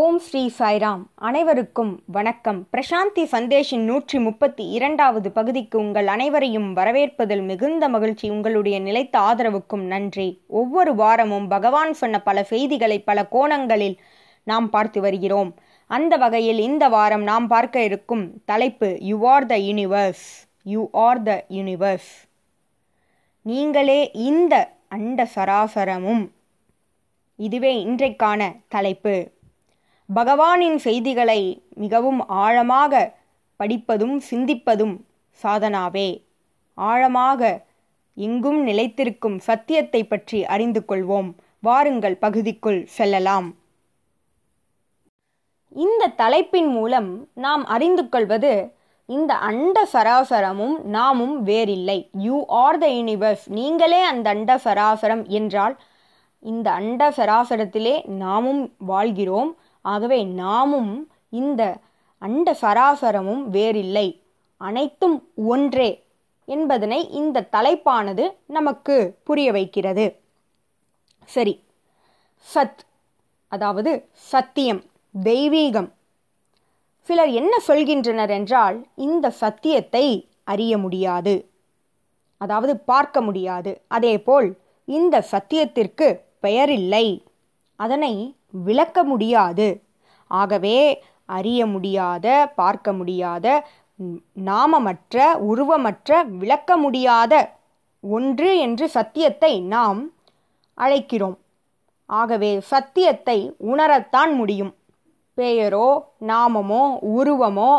ஓம் ஸ்ரீ சாய்ராம். அனைவருக்கும் வணக்கம். பிரசாந்தி சந்தேஷின் நூற்றி முப்பத்தி இரண்டாவது பகுதிக்கு உங்கள் அனைவரையும் வரவேற்பதில் மிகுந்த மகிழ்ச்சி உங்களுடைய நிலைத்த ஆதரவுக்கும் நன்றி. ஒவ்வொரு வாரமும் பகவான் சொன்ன பல செய்திகளை பல கோணங்களில் நாம் பார்த்து வருகிறோம். அந்த வகையில் இந்த வாரம் நாம் பார்க்க இருக்கும் தலைப்பு you are the universe you are the universe நீங்களே இந்த அண்ட சராசரமும் இதுவே இன்றைக்கான தலைப்பு. பகவானின் செய்திகளை மிகவும் ஆழமாக படிப்பதும் சிந்திப்பதும் சாதனாவே. ஆழமாக எங்கும் நிலைத்திருக்கும் சத்தியத்தை பற்றி அறிந்து கொள்வோம். வாருங்கள் பகுதிக்குள் செல்லலாம். இந்த தலைப்பின் மூலம் நாம் அறிந்து கொள்வது இந்த அண்ட சராசரமும் நாமும் வேறில்லை. யூ ஆர் த யூனிவர்ஸ் நீங்களே அந்த அண்ட சராசரம் என்றால் இந்த அண்ட சராசரத்திலே நாமும் வாழ்கிறோம். ஆகவே நாமும் இந்த அண்ட சராசரமும் வேறில்லை. அனைத்தும் ஒன்றே என்பதனை இந்த தலைப்பானது நமக்கு புரிய வைக்கிறது. சரி. சத் அதாவது சத்தியம் தெய்வீகம். சிலர் என்ன சொல்கின்றனர் என்றால் இந்த சத்தியத்தை அறிய முடியாது. அதாவது பார்க்க முடியாது. அதேபோல் இந்த சத்தியத்திற்கு பெயரில்லை. அதனை விளக்க முடியாது. ஆகவே அறிய முடியாத பார்க்க முடியாத நாமமற்ற உருவமற்ற விளக்க முடியாத ஒன்று என்று சத்தியத்தை நாம் அழைக்கிறோம். ஆகவே சத்தியத்தை உணரத்தான் முடியும். பெயரோ நாமமோ உருவமோ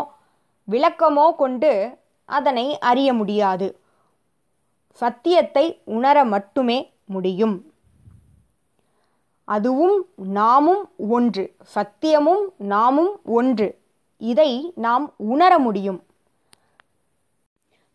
விளக்கமோ கொண்டு அதனை அறிய முடியாது. சத்தியத்தை உணர மட்டுமே முடியும். அதுவும் நாமும் ஒன்று சத்தியமும் நாமும் ஒன்று. இதை நாம் உணர முடியும்.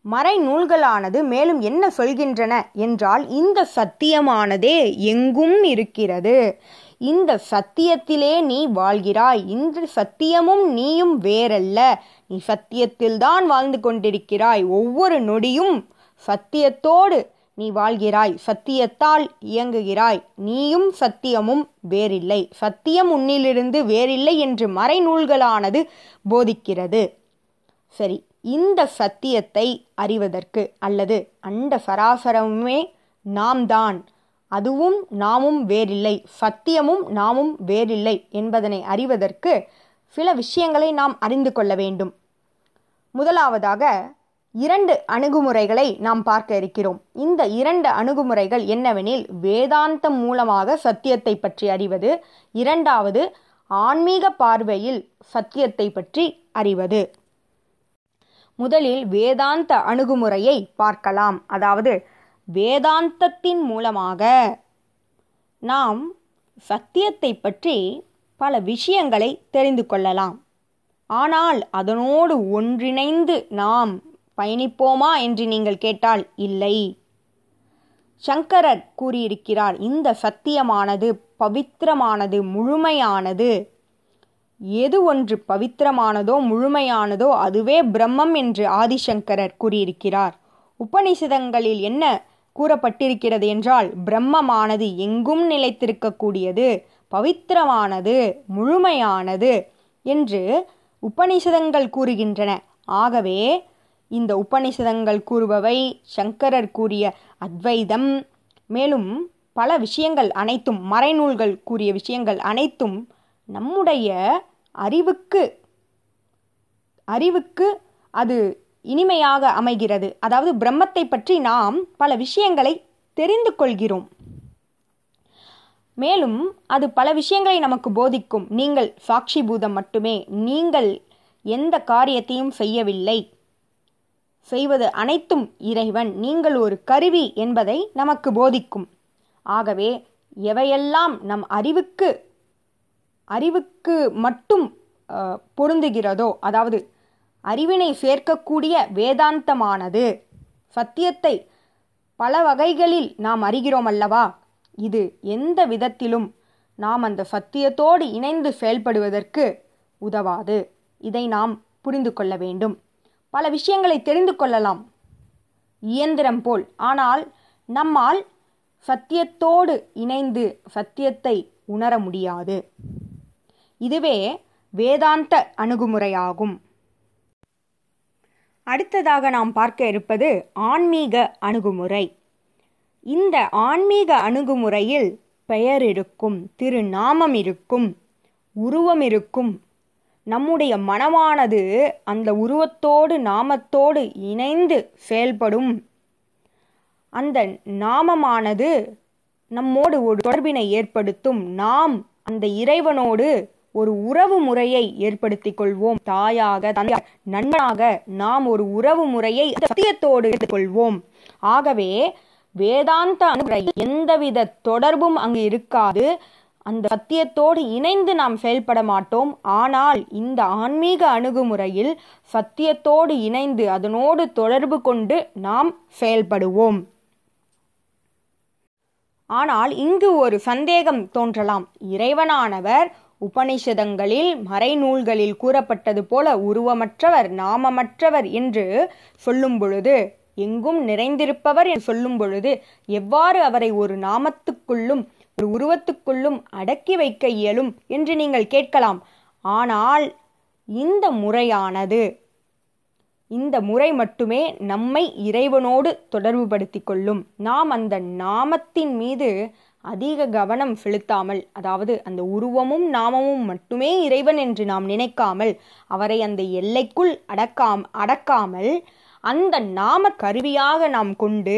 மறை நூல்களானது மேலும் என்ன சொல்கின்றன என்றால் இந்த சத்தியமானதே எங்கும் இருக்கிறது. இந்த சத்தியத்திலே நீ வாழ்கிறாய். இந்த சத்தியமும் நீயும் வேறல்ல. நீ சத்தியத்தில்தான் வாழ்ந்து கொண்டிருக்கிறாய். ஒவ்வொரு நொடியும் சத்தியத்தோடு நீ வாழ்கிறாய் சத்தியத்தால் இயங்குகிறாய். நீயும் சத்தியமும் வேறில்லை. சத்தியம் உன்னிலிருந்து வேறில்லை என்று மறைநூல்களானது போதிக்கிறது. சரி இந்த சத்தியத்தை அறிவதற்கு அல்லது அண்ட சராசரமுமே நாம் தான் அதுவும் நாமும் வேறில்லை. சத்தியமும் நாமும் வேறில்லை என்பதனை அறிவதற்கு சில விஷயங்களை நாம் அறிந்து கொள்ள வேண்டும். முதலாவதாக இரண்டு அணுகுமுறைகளை நாம் பார்க்க இருக்கிறோம். இந்த இரண்டு அணுகுமுறைகள் என்னவெனில் வேதாந்தம் மூலமாக சத்தியத்தை பற்றி அறிவது இரண்டாவது ஆன்மீக பார்வையில் சத்தியத்தை பற்றி அறிவது. முதலில் வேதாந்த அணுகுமுறையை பார்க்கலாம். அதாவது வேதாந்தத்தின் மூலமாக நாம் சத்தியத்தை பற்றி பல விஷயங்களை தெரிந்து கொள்ளலாம். ஆனால் அதனோடு ஒன்றிணைந்து நாம் பயணிப்போமா என்று நீங்கள் கேட்டால் இல்லை. சங்கரர் கூறியிருக்கிறார் இந்த சத்தியமானது பவித்திரமானது முழுமையானது. எது ஒன்று பவித்திரமானதோ முழுமையானதோ அதுவே பிரம்மம் என்று ஆதிசங்கரர் கூறியிருக்கிறார். உபனிஷதங்களில் என்ன கூறப்பட்டிருக்கிறது என்றால் பிரம்மமானது எங்கும் நிலைத்திருக்கக்கூடியது பவித்திரமானது முழுமையானது என்று உபனிஷதங்கள் கூறுகின்றன. ஆகவே இந்த உபநிஷதங்கள் கூறுபவை. சங்கரர் கூறிய அத்வைதம். மேலும் பல விஷயங்கள் அனைத்தும் மறைநூல்கள் கூறிய விஷயங்கள் அனைத்தும் நம்முடைய அறிவுக்கு அறிவுக்கு அது இனிமையாக அமைகிறது. அதாவது பிரம்மத்தை பற்றி நாம் பல விஷயங்களை தெரிந்து கொள்கிறோம். மேலும் அது பல விஷயங்களை நமக்கு போதிக்கும். நீங்கள் சாட்சி பூதம் மட்டுமே. நீங்கள் எந்த காரியத்தையும் செய்யவில்லை. செய்வது அனைத்தும் இறைவன் நீங்கள் ஒரு கருவி என்பதை நமக்கு போதிக்கும். ஆகவே எவையெல்லாம் நம் அறிவுக்கு அறிவுக்கு மட்டும் பொருந்துகிறதோ அதாவது அறிவினை சேர்க்கக்கூடிய வேதாந்தமானது சத்தியத்தை பல வகைகளில் நாம் அறிகிறோம் அல்லவா இது எந்த விதத்திலும் நாம் அந்த சத்தியத்தோடு இணைந்து செயல்படுவதற்கு உதவாது. இதை நாம் புரிந்து கொள்ள வேண்டும். பல விஷயங்களை தெரிந்து கொள்ளலாம். இயந்திரம் போல். ஆனால் நம்மால் சத்தியத்தோடு இணைந்து சத்தியத்தை உணர முடியாது. இதுவே வேதாந்த அணுகுமுறையாகும். அடுத்ததாக நாம் பார்க்க இருப்பது ஆன்மீக அணுகுமுறை. இந்த ஆன்மீக அணுகுமுறையில் பெயர் இருக்கும் திருநாமம் இருக்கும் உருவம் இருக்கும் நம்முடைய மனமானது அந்த உருவத்தோடு நாமத்தோடு இணைந்து செயல்படும். அந்த நாமமானது நம்மோடு ஒரு தொடர்பினை ஏற்படுத்தும். நாம் அந்த இறைவனோடு ஒரு உறவு முறையை ஏற்படுத்திக் கொள்வோம். தாயாக தந்தையாக நண்பனாக நாம் ஒரு உறவு முறையை சத்தியத்தோடு எடுத்துக்கொள்வோம் ஆகவே வேதாந்த அணுகுமுறை எந்தவித தொடர்பும் அங்கு இருக்காது. அந்த சத்தியத்தோடு இணைந்து நாம் செயல்பட மாட்டோம். ஆனால் இந்த ஆன்மீக அணுகுமுறையில் சத்தியத்தோடு இணைந்து அதனோடு தொடர்பு கொண்டு நாம் செயல்படுவோம். ஆனால் இங்கு ஒரு சந்தேகம் தோன்றலாம். இறைவனானவர் உபனிஷதங்களில் மறைநூல்களில் கூறப்பட்டது போல உருவமற்றவர் நாமமற்றவர் என்று சொல்லும் பொழுது எங்கும் நிறைந்திருப்பவர் என்று சொல்லும் பொழுது எவ்வாறு அவரை ஒரு நாமத்துக்குள்ளும் ஒரு உருவத்துக்குள்ளும் அடக்கி வைக்க இயலும் என்று நீங்கள் கேட்கலாம். ஆனால் இந்த முறையானது இந்த முறை மட்டுமே நம்மை இறைவனோடு தொடர்புபடுத்திக் கொள்ளும். நாம் அந்த நாமத்தின் மீது அதிக கவனம் செலுத்தாமல் அதாவது அந்த உருவமும் நாமமும் மட்டுமே இறைவன் என்று நாம் நினைக்காமல் அவரை அந்த எல்லைக்குள் அடக்காம் அடக்காமல் அந்த நாம கருவியாக நாம் கொண்டு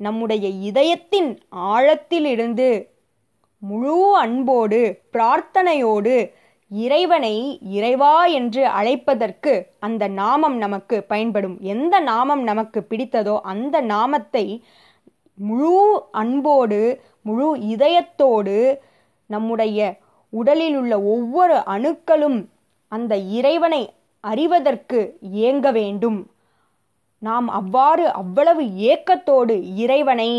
நம்முடைய இதயத்தின் ஆழத்திலிருந்து முழு அன்போடு பிரார்த்தனையோடு இறைவனை இறைவா என்று அழைப்பதற்கு அந்த நாமம் நமக்கு பயன்படும். எந்த நாமம் நமக்கு பிடித்ததோ அந்த நாமத்தை முழு அன்போடு முழு இதயத்தோடு நம்முடைய உடலில் உள்ள ஒவ்வொரு அணுக்களும் அந்த இறைவனை அறிவதற்கு ஏங்க வேண்டும். நாம் அவ்வாறு அவ்வளவு ஏக்கத்தோடு இறைவனை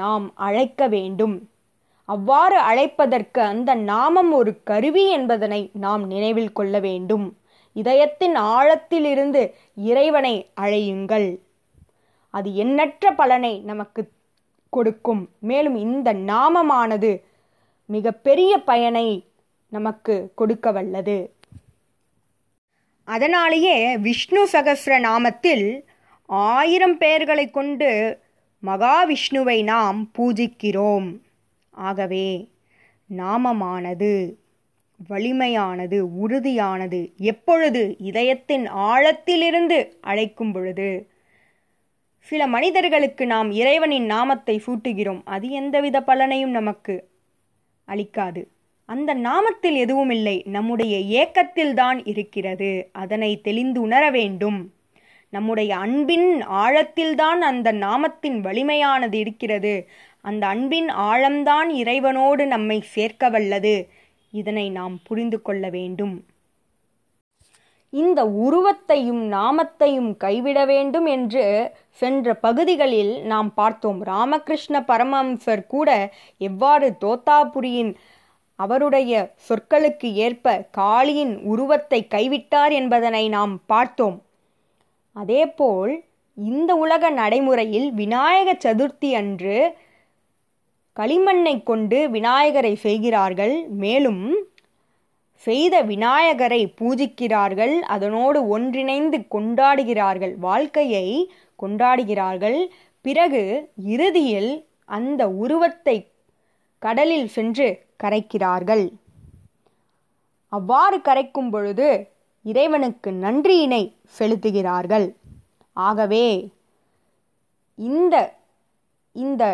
நாம் அழைக்க வேண்டும். அவ்வாறு அழைப்பதற்கு அந்த நாமம் ஒரு கருவி என்பதனை நாம் நினைவில் கொள்ள வேண்டும். இதயத்தின் ஆழத்திலிருந்து இறைவனை அழையுங்கள். அது எண்ணற்ற பலனை நமக்கு கொடுக்கும். மேலும் இந்த நாமமானது மிக பெரிய பயனை நமக்கு கொடுக்க வல்லது. அதனாலேயே விஷ்ணு சகசிர நாமத்தில் ஆயிரம் பெயர்களை கொண்டு மகாவிஷ்ணுவை நாம் பூஜிக்கிறோம். ஆகவே நாமமானது வலிமையானது உறுதியானது எப்பொழுது இதயத்தின் ஆழத்திலிருந்து அழைக்கும் பொழுது? சில மனிதர்களுக்கு நாம் இறைவனின் நாமத்தை சூட்டுகிறோம். அது எந்தவித பலனையும் நமக்கு அளிக்காது. அந்த நாமத்தில் எதுவும் இல்லை நம்முடைய ஏக்கத்தில் தான் இருக்கிறது. அதனை தெளிந்து உணர வேண்டும். நம்முடைய அன்பின் ஆழத்தில்தான் அந்த நாமத்தின் வலிமையானது இருக்கிறது. அந்த அன்பின் ஆழம்தான் இறைவனோடு நம்மை சேர்க்க வல்லது. இதனை நாம் புரிந்து கொள்ள வேண்டும். இந்த உருவத்தையும் நாமத்தையும் கைவிட வேண்டும் என்று சென்ற பகுதிகளில் நாம் பார்த்தோம். ராமகிருஷ்ண பரமஹம்சர் கூட எவ்வாறு தோத்தாபுரியின் அவருடைய சொற்களுக்கு ஏற்ப காளியின் உருவத்தை கைவிட்டார் என்பதனை நாம் பார்த்தோம். அதேபோல் இந்த உலக நடைமுறையில் விநாயக சதுர்த்தி அன்று களிமண்ணை கொண்டு விநாயகரை செய்கிறார்கள். மேலும் செய்த விநாயகரை பூஜிக்கிறார்கள். அதனோடு ஒன்றிணைந்து கொண்டாடுகிறார்கள். வாழ்க்கையை கொண்டாடுகிறார்கள். பிறகு இறுதியில் அந்த உருவத்தை கடலில் சென்று கரைக்கிறார்கள். அவ்வாறு கரைக்கும் பொழுது இறைவனுக்கு நன்றியினை செலுத்துகிறார்கள். ஆகவே இந்த இந்த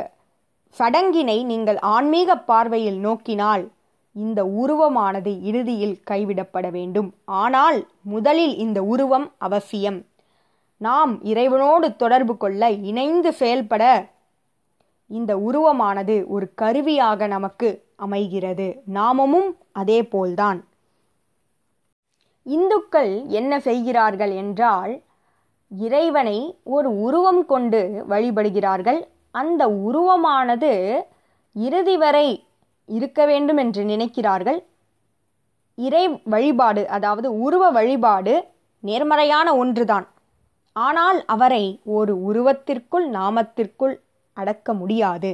சடங்கினை நீங்கள் ஆன்மீக பார்வையில் நோக்கினால் இந்த உருவமானது இறுதியில் கைவிடப்பட வேண்டும். ஆனால் முதலில் இந்த உருவம் அவசியம். நாம் இறைவனோடு தொடர்பு கொள்ள இணைந்து செயல்பட இந்த உருவமானது ஒரு கருவியாக நமக்கு அமைகிறது. நாமமும் அதே போல்தான். இந்துக்கள் என்ன செய்கிறார்கள் என்றால் இறைவனை ஒரு உருவம் கொண்டு வழிபடுகிறார்கள். அந்த உருவமானது இறுதி வரை இருக்க வேண்டும் என்று நினைக்கிறார்கள். இறை வழிபாடு அதாவது உருவ வழிபாடு நேர்மறையான ஒன்றுதான். ஆனால் அவரை ஒரு உருவத்திற்குள் நாமத்திற்குள் அடக்க முடியாது.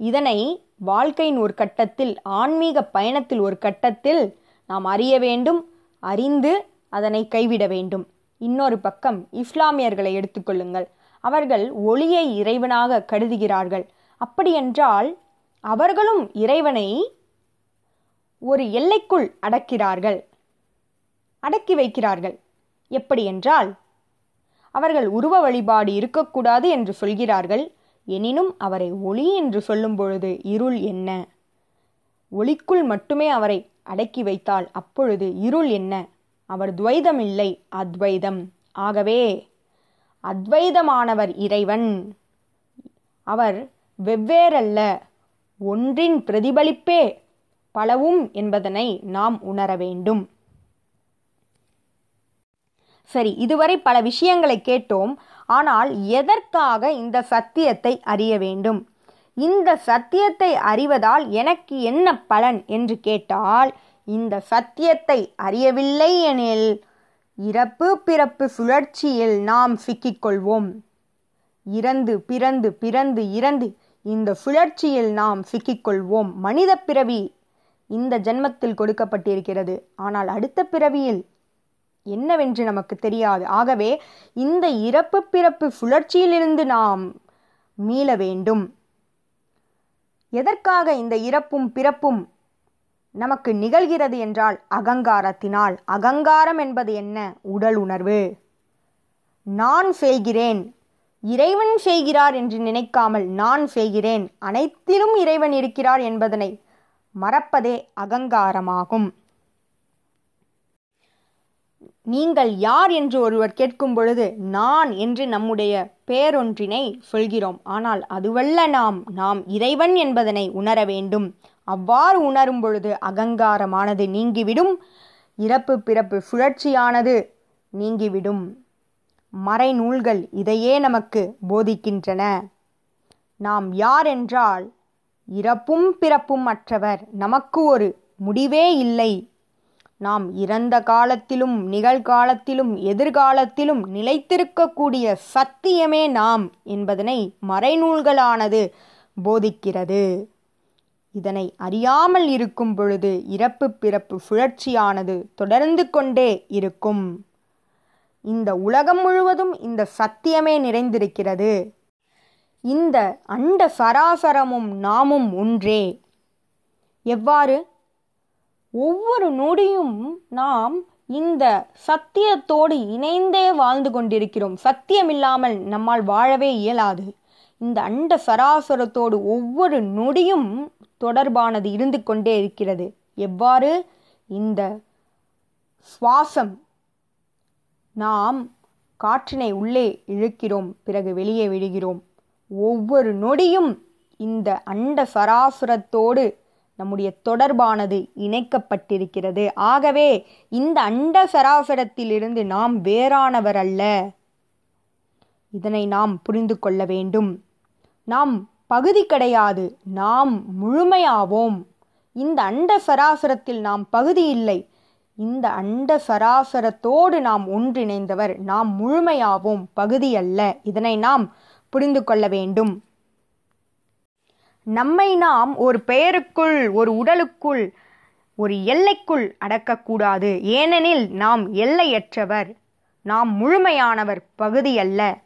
இதனை வாழ்க்கையின் ஒரு கட்டத்தில் ஆன்மீக பயணத்தில் ஒரு கட்டத்தில் நாம் அறிய வேண்டும் அறிந்து அதனை கைவிட வேண்டும். இன்னொரு பக்கம் இஸ்லாமியர்களை எடுத்துக்கொள்ளுங்கள் அவர்கள் ஒளியை இறைவனாக கருதுகிறார்கள். அப்படியென்றால் அவர்களும் இறைவனை ஒரு எல்லைக்குள் அடக்கிறார்கள். அடக்கி வைக்கிறார்கள். எப்படி என்றால் அவர்கள் உருவ வழிபாடு இருக்கக்கூடாது என்று சொல்கிறார்கள். எனினும் அவரை ஒளி என்று சொல்லும் பொழுது இருள் என்ன? ஒளிக்குள் மட்டுமே அவரை அடக்கி வைத்தால் அப்பொழுது இருள் என்ன? அவர் துவைதம் இல்லை அத்வைதம். ஆகவே அத்வைதமானவர் இறைவன். அவர் வெவ்வேறல்ல ஒன்றின் பிரதிபலிப்பே பலவும் என்பதனை நாம் உணர வேண்டும். சரி இதுவரை பல விஷயங்களை கேட்டோம். ஆனால் எதற்காக இந்த சத்தியத்தை அறிய வேண்டும்? இந்த சத்தியத்தை அறிவதால் எனக்கு என்ன பலன் என்று கேட்டால் இந்த சத்தியத்தை அறியவில்லை எனில் இறப்பு பிறப்பு சுழற்சியில் நாம் சிக்கிக்கொள்வோம். இறந்து பிறந்து பிறந்து இறந்து இந்த சுழற்சியில் நாம் சிக்கிக்கொள்வோம். மனித பிறவி இந்த ஜென்மத்தில் கொடுக்கப்பட்டிருக்கிறது. ஆனால் அடுத்த பிறவியில் என்னவென்று நமக்கு தெரியாது. ஆகவே இந்த இறப்பு பிறப்பு சுழற்சியிலிருந்து நாம் மீள வேண்டும். எதற்காக இந்த இறப்பும் பிறப்பும் நமக்கு நிகழ்கிறது என்றால் அகங்காரத்தினால். அகங்காரம் என்பது என்ன? உடல் உணர்வு. நான் செய்கிறேன். இறைவன் செய்கிறார் என்று நினைக்காமல் நான் செய்கிறேன். அனைத்திலும் இறைவன் இருக்கிறார் என்பதனை மறப்பதே அகங்காரமாகும். நீங்கள் யார் என்று ஒருவர் கேட்கும் பொழுது நான் என்று நம்முடைய பேரொன்றினை சொல்கிறோம். ஆனால் அதுவல்ல நாம். நாம் இறைவன் என்பதனை உணர வேண்டும். அவ்வாறு உணரும் பொழுது அகங்காரமானது நீங்கிவிடும். இறப்பு பிறப்பு சுழற்சியானது நீங்கிவிடும். மறைநூல்கள் இதையே நமக்கு போதிக்கின்றன. நாம் யார் என்றால் இறப்பும் பிறப்பும் அற்றவர் நமக்கு ஒரு முடிவே இல்லை. நாம் இறந்த காலத்திலும் நிகழ்காலத்திலும் எதிர்காலத்திலும் நிலைத்திருக்கக்கூடிய சத்தியமே நாம் என்பதனை மறைநூல்களானது போதிக்கிறது. இதனை அறியாமல் இருக்கும் பொழுது இறப்பு பிறப்பு சுழற்சியானது தொடர்ந்து கொண்டே இருக்கும். இந்த உலகம் முழுவதும் இந்த சத்தியமே நிறைந்திருக்கிறது. இந்த அண்ட சராசரமும் நாமும் ஒன்றே. எவ்வாறு? ஒவ்வொரு நொடியும் நாம் இந்த சத்தியத்தோடு இணைந்தே வாழ்ந்து கொண்டிருக்கிறோம். சத்தியம் இல்லாமல் நம்மால் வாழவே இயலாது. இந்த அண்ட சராசரத்தோடு ஒவ்வொரு நொடியும் தொடர்பானது இருந்து கொண்டே இருக்கிறது. எவ்வாறு? இந்த சுவாசம். நாம் காற்றினை உள்ளே இழுக்கிறோம் பிறகு வெளியே விடுகிறோம். ஒவ்வொரு நொடியும் இந்த அண்ட சராசுரத்தோடு நம்முடைய தொடர்பானது இணைக்கப்பட்டிருக்கிறது. ஆகவே இந்த அண்ட சராசரத்திலிருந்து நாம் வேறானவர் அல்ல. இதனை நாம் புரிந்து கொள்ள வேண்டும். நாம் பகுதி கிடையாது நாம் முழுமையாவோம். இந்த அண்ட சராசரத்தில் நாம் பகுதி இல்லை. இந்த அண்ட சராசரத்தோடு நாம் ஒன்றிணைந்தவர் நாம் முழுமையாவோம் பகுதி அல்ல. இதனை நாம் புரிந்து கொள்ள வேண்டும். நம்மை நாம் ஒரு பெயருக்குள் ஒரு உடலுக்குள் ஒரு எல்லைக்குள் அடக்கக்கூடாது. ஏனெனில் நாம் எல்லையற்றவர் நாம் முழுமையானவர் பகுதி அல்ல.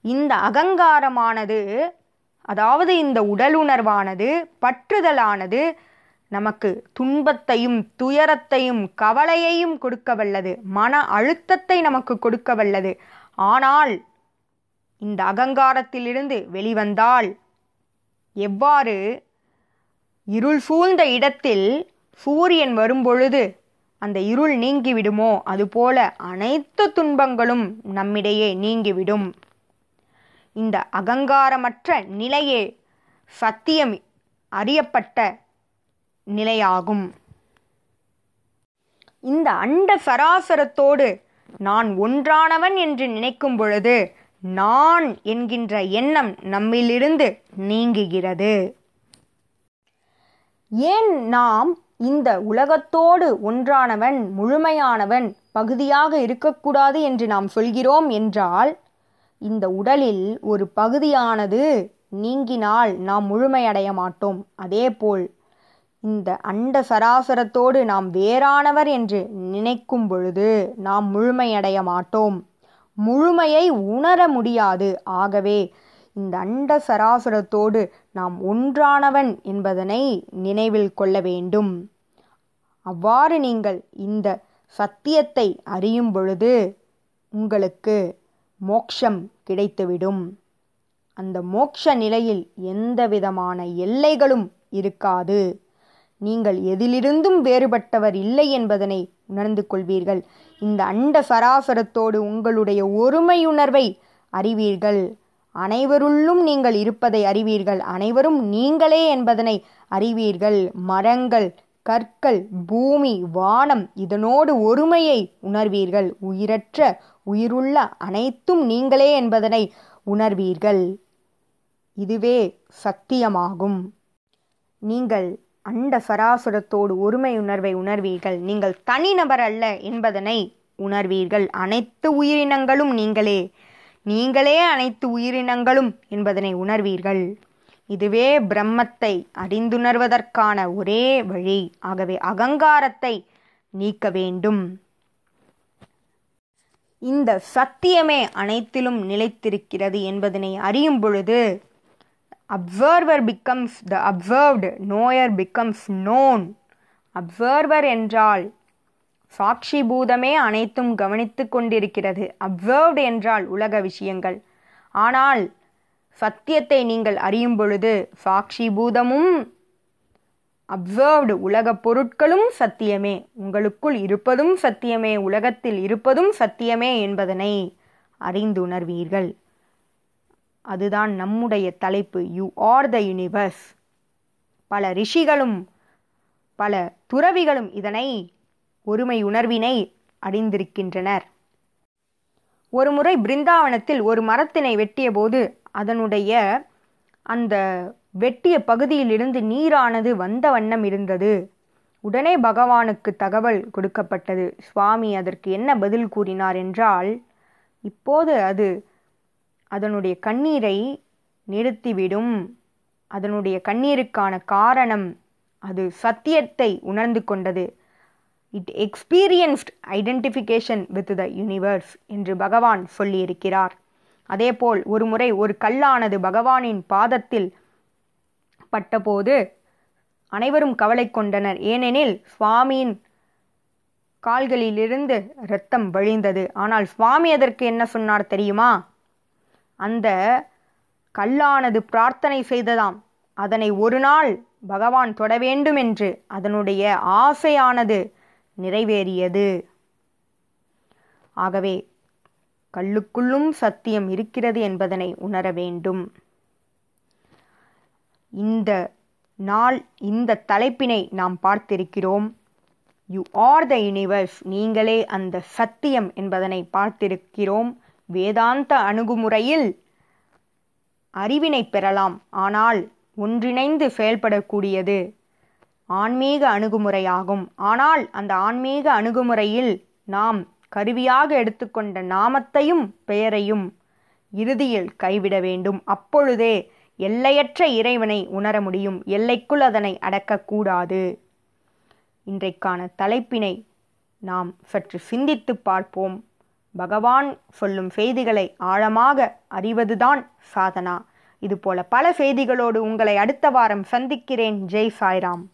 இந்த அகங்காரமானது அதாவது இந்த உடலுணர்வானது பற்றுதலானது நமக்கு துன்பத்தையும் துயரத்தையும் கவலையையும் கொடுக்க வல்லது. மன அழுத்தத்தை நமக்கு கொடுக்க வல்லது. ஆனால் இந்த அகங்காரத்திலிருந்து வெளிவந்தால் எவ்வாறு? இருள் சூழ்ந்த இடத்தில் சூரியன் வரும்பொழுது அந்த இருள் நீங்கிவிடுமோ? அதுபோல அனைத்து துன்பங்களும் நம்மிடையே நீங்கிவிடும். இந்த அகங்காரமற்ற நிலையே சத்தியம் அறியப்பட்ட நிலையாகும். இந்த அண்ட சராசரத்தோடு நான் ஒன்றானவன் என்று நினைக்கும் பொழுது நான் என்கின்ற எண்ணம் நம்மிலிருந்து நீங்குகிறது. ஏன் நாம் இந்த உலகத்தோடு ஒன்றானவன் முழுமையானவன் பகுதியாக இருக்கக்கூடாது என்று நாம் சொல்கிறோம் என்றால் இந்த உடலில் ஒரு பகுதியானது நீங்கினால் நாம் முழுமையடைய மாட்டோம். அதேபோல் இந்த அண்ட சராசரத்தோடு நாம் வேறானவர் என்று நினைக்கும் பொழுது நாம் முழுமையடைய மாட்டோம். முழுமையை உணர முடியாது. ஆகவே இந்த அண்ட சராசரத்தோடு நாம் ஒன்றானவன் என்பதனை நினைவில் கொள்ள வேண்டும். அவ்வாறு நீங்கள் இந்த சத்தியத்தை அறியும் பொழுது உங்களுக்கு மோக்ஷம் கிடைத்துவிடும். அந்த மோக்ஷ நிலையில் எந்த விதமான எல்லைகளும் இருக்காது. நீங்கள் எதிலிருந்தும் வேறுபட்டவர் இல்லை என்பதனை உணர்ந்து கொள்வீர்கள். இந்த அண்ட சராசரத்தோடு உங்களுடைய ஒருமையுணர்வை அறிவீர்கள். அனைவருள்ளும் நீங்கள் இருப்பதை அறிவீர்கள். அனைவரும் நீங்களே என்பதனை அறிவீர்கள். மரங்கள் கற்கள் பூமி வானம் இதனோடு ஒருமையை உணர்வீர்கள். உயிரற்ற உயிருள்ள அனைத்தும் நீங்களே என்பதனை உணர்வீர்கள். இதுவே சத்தியமாகும். நீங்கள் அண்ட சராசரத்தோடு ஒருமை உணர்வை உணர்வீர்கள். நீங்கள் தனிநபர் அல்ல என்பதனை உணர்வீர்கள். அனைத்து உயிரினங்களும் நீங்களே. நீங்களே அனைத்து உயிரினங்களும் என்பதனை உணர்வீர்கள். இதுவே பிரம்மத்தை அறிந்துணர்வதற்கான ஒரே வழி. ஆகவே அகங்காரத்தை நீக்க வேண்டும். இந்த சத்தியமே அனைத்திலும் நிலைத்திருக்கிறது என்பதனை அறியும் பொழுது observer becomes the observed knower becomes known observer என்றால் சாட்சி பூதமே அனைத்தும் கவனித்து கொண்டிருக்கிறது. அப்சர்வ்டு என்றால் உலக விஷயங்கள். ஆனால் சத்தியத்தை நீங்கள் அறியும் பொழுது சாட்சி பூதமும் அப்சர்வ்டு உலக பொருட்களும் சத்தியமே. உங்களுக்குள் இருப்பதும் சத்தியமே. உலகத்தில் இருப்பதும் சத்தியமே என்பதனை அறிந்துணர்வீர்கள். அதுதான் நம்முடைய தலைப்பு. யூ ஆர் த யூனிவர்ஸ் பல ரிஷிகளும் பல துறவிகளும் இதனை ஒருமை உணர்வினை அறிந்திருக்கின்றனர் ஒருமுறை பிருந்தாவனத்தில் ஒரு மரத்தினை வெட்டியபோது அதனுடைய அந்த வெட்டிய பகுதியிலிருந்து நீரானது வந்த வண்ணம் இருந்தது. உடனே பகவானுக்கு தகவல் கொடுக்கப்பட்டது. சுவாமி அதற்கு என்ன பதில் கூறினார் என்றால் இப்போது அது அதனுடைய கண்ணீரை நிறுத்திவிடும். அதனுடைய கண்ணீருக்கான காரணம் அது சத்தியத்தை உணர்ந்து கொண்டது. It experienced identification with the universe என்று பகவான் சொல்லியிருக்கிறார். அதேபோல் ஒருமுறை ஒரு கல்லானது பகவானின் பாதத்தில் பட்டபோது அனைவரும் கவலை கொண்டனர். ஏனெனில் சுவாமியின் கால்களிலிருந்து இரத்தம் வழிந்தது. ஆனால் சுவாமி அதற்கு என்ன சொன்னார் தெரியுமா? அந்த கல்லானது பிரார்த்தனை செய்ததாம். அதனை ஒரு நாள் பகவான் தொட வேண்டும் என்று அதனுடைய ஆசையானது நிறைவேறியது. ஆகவே கல்லுக்குள்ளும் சத்தியம் இருக்கிறது என்பதனை உணர வேண்டும். இந்த நாள் இந்த தலைப்பினை நாம் பார்த்திருக்கிறோம். யூ ஆர் த யூனிவர்ஸ் நீங்களே அந்த சத்தியம் என்பதனை பார்த்திருக்கிறோம். வேதாந்த அணுகுமுறையில் அறிவினை பெறலாம். ஆனால் ஒன்றிணைந்து செயல்படக்கூடியது ஆன்மீக அணுகுமுறையாகும். ஆனால் அந்த ஆன்மீக அணுகுமுறையில் நாம் கருவியாக எடுத்துக்கொண்ட நாமத்தையும் பெயரையும் இறுதியில் கைவிட வேண்டும். அப்பொழுதே எல்லையற்ற இறைவனை உணர முடியும். எல்லைக்குள் அதனை அடக்கக்கூடாது இன்றைக்கான தலைப்பினை நாம் சற்று சிந்தித்து பார்ப்போம். பகவான் சொல்லும் செய்திகளை ஆழமாக அறிவதுதான் சாதனா. இதுபோல பல செய்திகளோடு உங்களை அடுத்த வாரம் சந்திக்கிறேன். ஜெய் சாய்ராம்.